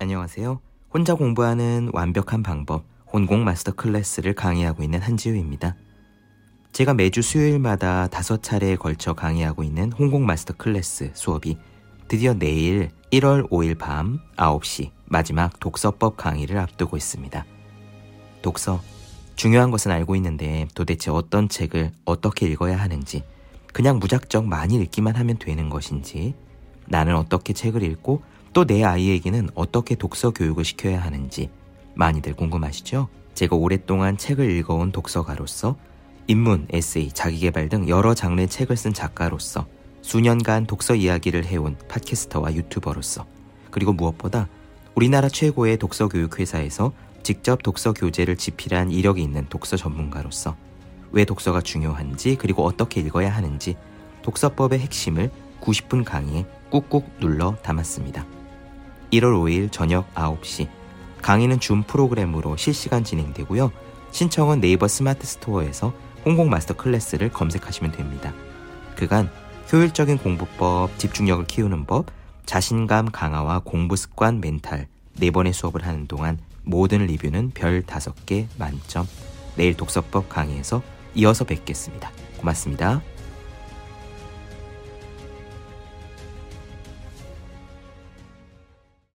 안녕하세요. 혼자 공부하는 완벽한 방법, 혼공 마스터 클래스를 강의하고 있는 한지우입니다. 제가 매주 수요일마다 다섯 차례에 걸쳐 강의하고 있는 혼공 마스터 클래스 수업이 드디어 내일 1월 5일 밤 9시 마지막 독서법 강의를 앞두고 있습니다. 독서. 중요한 것은 알고 있는데 도대체 어떤 책을 어떻게 읽어야 하는지, 그냥 무작정 많이 읽기만 하면 되는 것인지, 나는 어떻게 책을 읽고 또 내 아이에게는 어떻게 독서 교육을 시켜야 하는지 많이들 궁금하시죠? 제가 오랫동안 책을 읽어온 독서가로서 인문, 에세이, 자기개발 등 여러 장르의 책을 쓴 작가로서 수년간 독서 이야기를 해온 팟캐스터와 유튜버로서 그리고 무엇보다 우리나라 최고의 독서 교육 회사에서 직접 독서 교재를 집필한 이력이 있는 독서 전문가로서 왜 독서가 중요한지 그리고 어떻게 읽어야 하는지 독서법의 핵심을 90분 강의에 꾹꾹 눌러 담았습니다. 1월 5일 저녁 9시 강의는 줌 프로그램으로 실시간 진행되고요. 신청은 네이버 스마트 스토어에서 혼공 마스터 클래스를 검색하시면 됩니다. 그간 효율적인 공부법, 집중력을 키우는 법, 자신감 강화와 공부 습관 멘탈 네 번의 수업을 하는 동안 모든 리뷰는 별 5개 만점. 내일 독서법 강의에서 이어서 뵙겠습니다. 고맙습니다.